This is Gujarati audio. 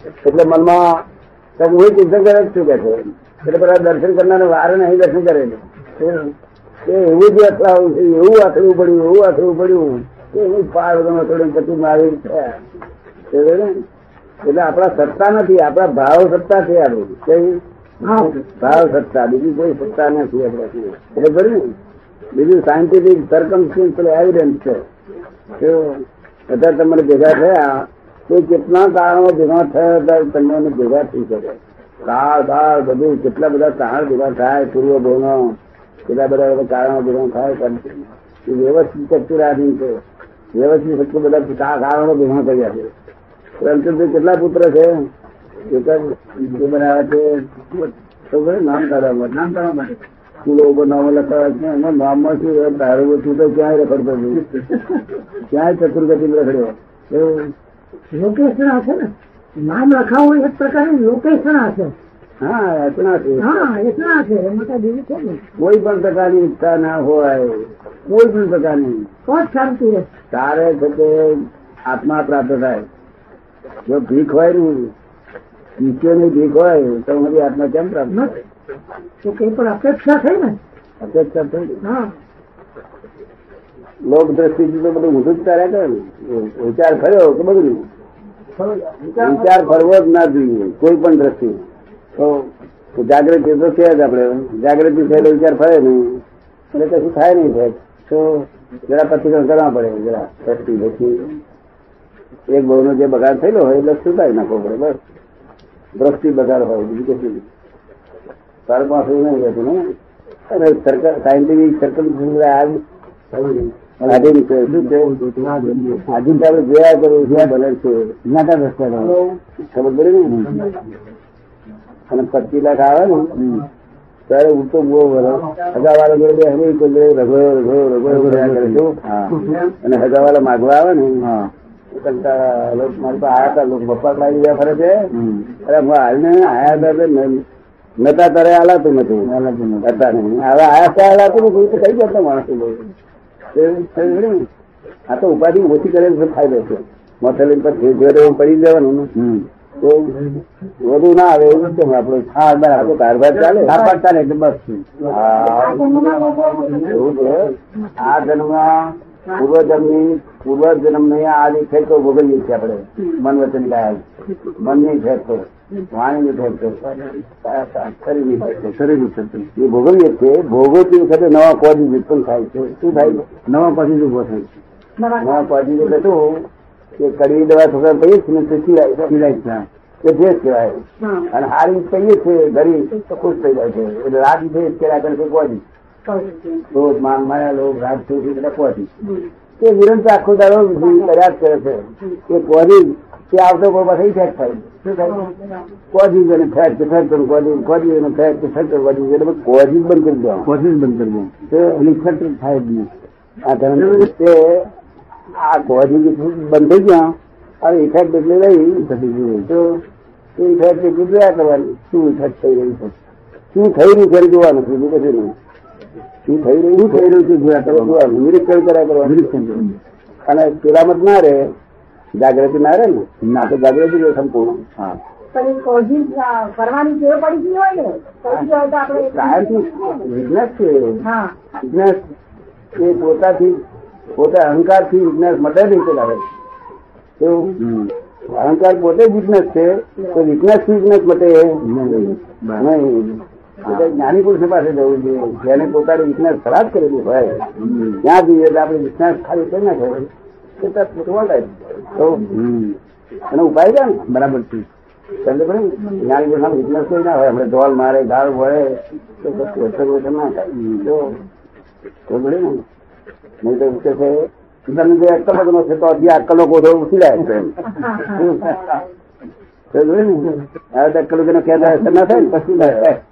એટલે મનમાં હું ચિંતન કરે શું કે છે? એટલે પેલા દર્શન કરનાર વાર નહીં દર્શન કરે છે. એ એવું જ અથડાવું છે એવું અથડવું પડ્યું એવું અથડવું પડ્યું. એવું પાર તમે થોડું પછી મારી થયા એટલે આપણા સત્તા નથી આપણા ભાવ સત્તા છે આપણું કઈ? ભાવ. સત્તા બીજી કોઈ સત્તા નથી આપણે એટલે ને? બીજું સાયન્ટિફિક સરકમસ્ટન્સ એવિડન્સ છે. અત્યારે બધા તમને ભેગા થયા તે કેટલા કારણો ભેગા થયા હતા તમને ભેગા થઈ શકે. કાળ બાળ બધું કેટલા બધા કારણ ભેગા થાય પૂર્વ ભવનો કેટલા બધા બધા કારણો ભેગા થાય એ વ્યવસ્થિત શક્તિરાધીન છે. વ્યવસ્થિત શક્તિ બધા કારણો ભેગા કર્યા છે. પરંતુ તે કેટલા પુત્ર છે? એક જ બનાવે છે નામ કાઢવા માટે. નામ કાઢવા માટે. સ્કૂલો ઉપર નામો લખાવ્યા છે. એમાં નામમાં શું? દારૂ છું તો ક્યાંય રખડતો ક્યાંય ચતુર્ગતિ રખડ્યો. એવું લોકેશન હશે ને? નામ લખાવું એક પ્રકારની લોકેશન હશે હા રચના છે હા એટલા છે. એમાં કઈ બીજું છે ને કોઈ પણ પ્રકારની ઈચ્છા ના હોય. કોઈ પણ પ્રકારની. તો જ શાંતિ રહે. તારે છે તે આત્મા પ્રાપ્ત થાય. જો ભીખ હોય ને ઈશ્વરની ભીખ હોય તો મારી આત્મા કેમ પ્રાપ્ત થાય? તો કઈ પણ અપેક્ષા થઈ ને? અપેક્ષા થઈ. હા. લોક દ્રષ્ટિ તો બધું ઊંધું જ ચાલ્યા કરે વિચાર ફર્યો કે બધું વિચાર ફરવો જ ના જોઈએ, કોઈ પણ દ્રષ્ટિ. તો તો જાગૃતિ તો છે જ આપણે. જાગૃતિ થયેલો વિચાર ફરે નહીં. એટલે કશું થાય નહીં થાય તો જરા પ્રતિક્રમણ કરવા પડે, જરા દ્રષ્ટિ પછી એક બહુનો જે બગાડ થયેલો હોય, એટલે સુધારી નાખવો પડે, બસ. દ્રષ્ટિ બગાડ હોય, બીજું કશું તાર પાસે નહીં રહેતું ને. અને સાયન્ટિફિક સર્કલ આધીન છે શું છે? આપણે જોયા કરું જ્યાં બને છે? જ્ઞાતા રસ્તા ખબર પડી ને? અને પચીસ લાખ આવે ને? ત્યારે હું તો બહુ વરસ હગાવાળા જોડે બેસી કોઈ રઘોયો રઘો રઘો રહ્યા કરે છું. અને હગાવાળા માગવા આવે ને? કંટાળા મારી પાસે આયા હતા લોકો બપ્પા લાગી ગયા ફરે છે. અરે હું હાલ ને આયા હતા નતા તારે હાલાતું નથી. હવે આયા હાલાતું નથી તો કઈ જતો માણસો? આ તો ઉપાધિ ઓછી કરે તો ફાયદો છે. મથેલી પછી ઘરે પડી જવાનું તો વધુ ના આવે એવું કેમ આપડે હા બરાબર. કારભાર ચાલે? કારભાર ચાલે એટલે બસ. છે? આ જન્મમાં પૂર્વજન્મની પૂર્વજન્મની આ જે ખેતો ભોગવીએ છીએ આપણે. મન વચન કાયા મનની ખેતો વાણીની ખેતો શરીરની એ ભોગવીએ છીએ. ભોગવતી વખતે નવા કોડી ઉત્પન્ન થાય છે. શું થાય? નવા પછી ઊભો થાય નવા પછી એટલે શું કે કડવી દવા છોકરા પહીએ છીએ ને તે સિલાય સિલાય છે કે જે કહેવાય. અને હારી કહીએ છીએ ગરીબ તો ખુશ થઈ જાય છે. એટલે રાગ છે કર્યા કરે છે કોજી રોજ માન માયા લોક રાગ છે એ બધા કોજી તે વિરંત આખો દાડો કર્યા જ કરે છે. એ કોજી તે આવતો કોઈ પાસે ફેક થાય. કોજી અને ફેક કે ફેક કરું કોજી કોજી અને ફેક્ટ કે ફેક કરું કોજી એટલે કોઝિસ બંધ કરી દો કોઝિસ બંધ કરી દો તે ઇફેક્ટ થાય જ નહીં. આ ધરણ તે આ કોઝિસ બંધ થઈ ગયા અને ઇફેક્ટ એટલે રહી. તો એ ઇફેક્ટ એટલી જોયા કરવાની. શું ઇફેક્ટ થઈ રહી છે? શું થઈ રહ્યું છે જોવાનું છે બીજું કશું નહીં. શું થઈ રહ્યું થઈ રહ્યું છે જોયા કરવાનું. નિરીક્ષણ કર્યા કરવાનું. અને પેલામત ના રહે. જાગૃતિ ના રહે ને ના તો જાગૃતિ રહે સંપૂર્ણ. હા. પોતાથી પોતે અહંકારથી વિજ્ઞાન મટે નહીં ચલાવે અહંકાર પોતે વિજ્ઞાસ છે તો વિજ્ઞાસથી વિજ્ઞાસ મટે નહીં એટલે જ્ઞાની પુરુષ પાસે જવું જોઈએ. જેને પોતાની વિજ્ઞાન ખરાબ કરેલી હોય ત્યાં જઈએ એટલે આપણે વિજ્ઞાન ખાલી કરી નાખે તો ત્યાં ફૂટવા થાય. ઉપાય છે ને? બરાબર છે. સમજે પડે ને? કોઈ હોય આપણે ઢોલ મારે ગાળ વળે તો પછી અસર વસર ના થાય. તો તો ને. નહીં તો કે છે તમને જે અક્કલ વગરનો છે તો હજી અક્કલો કોઠો ઉઠી જાય છે. સમજે ને? હવે તો અક્કલ વગરનો કહેતા અસર ના થાય ને? પછી ના થાય.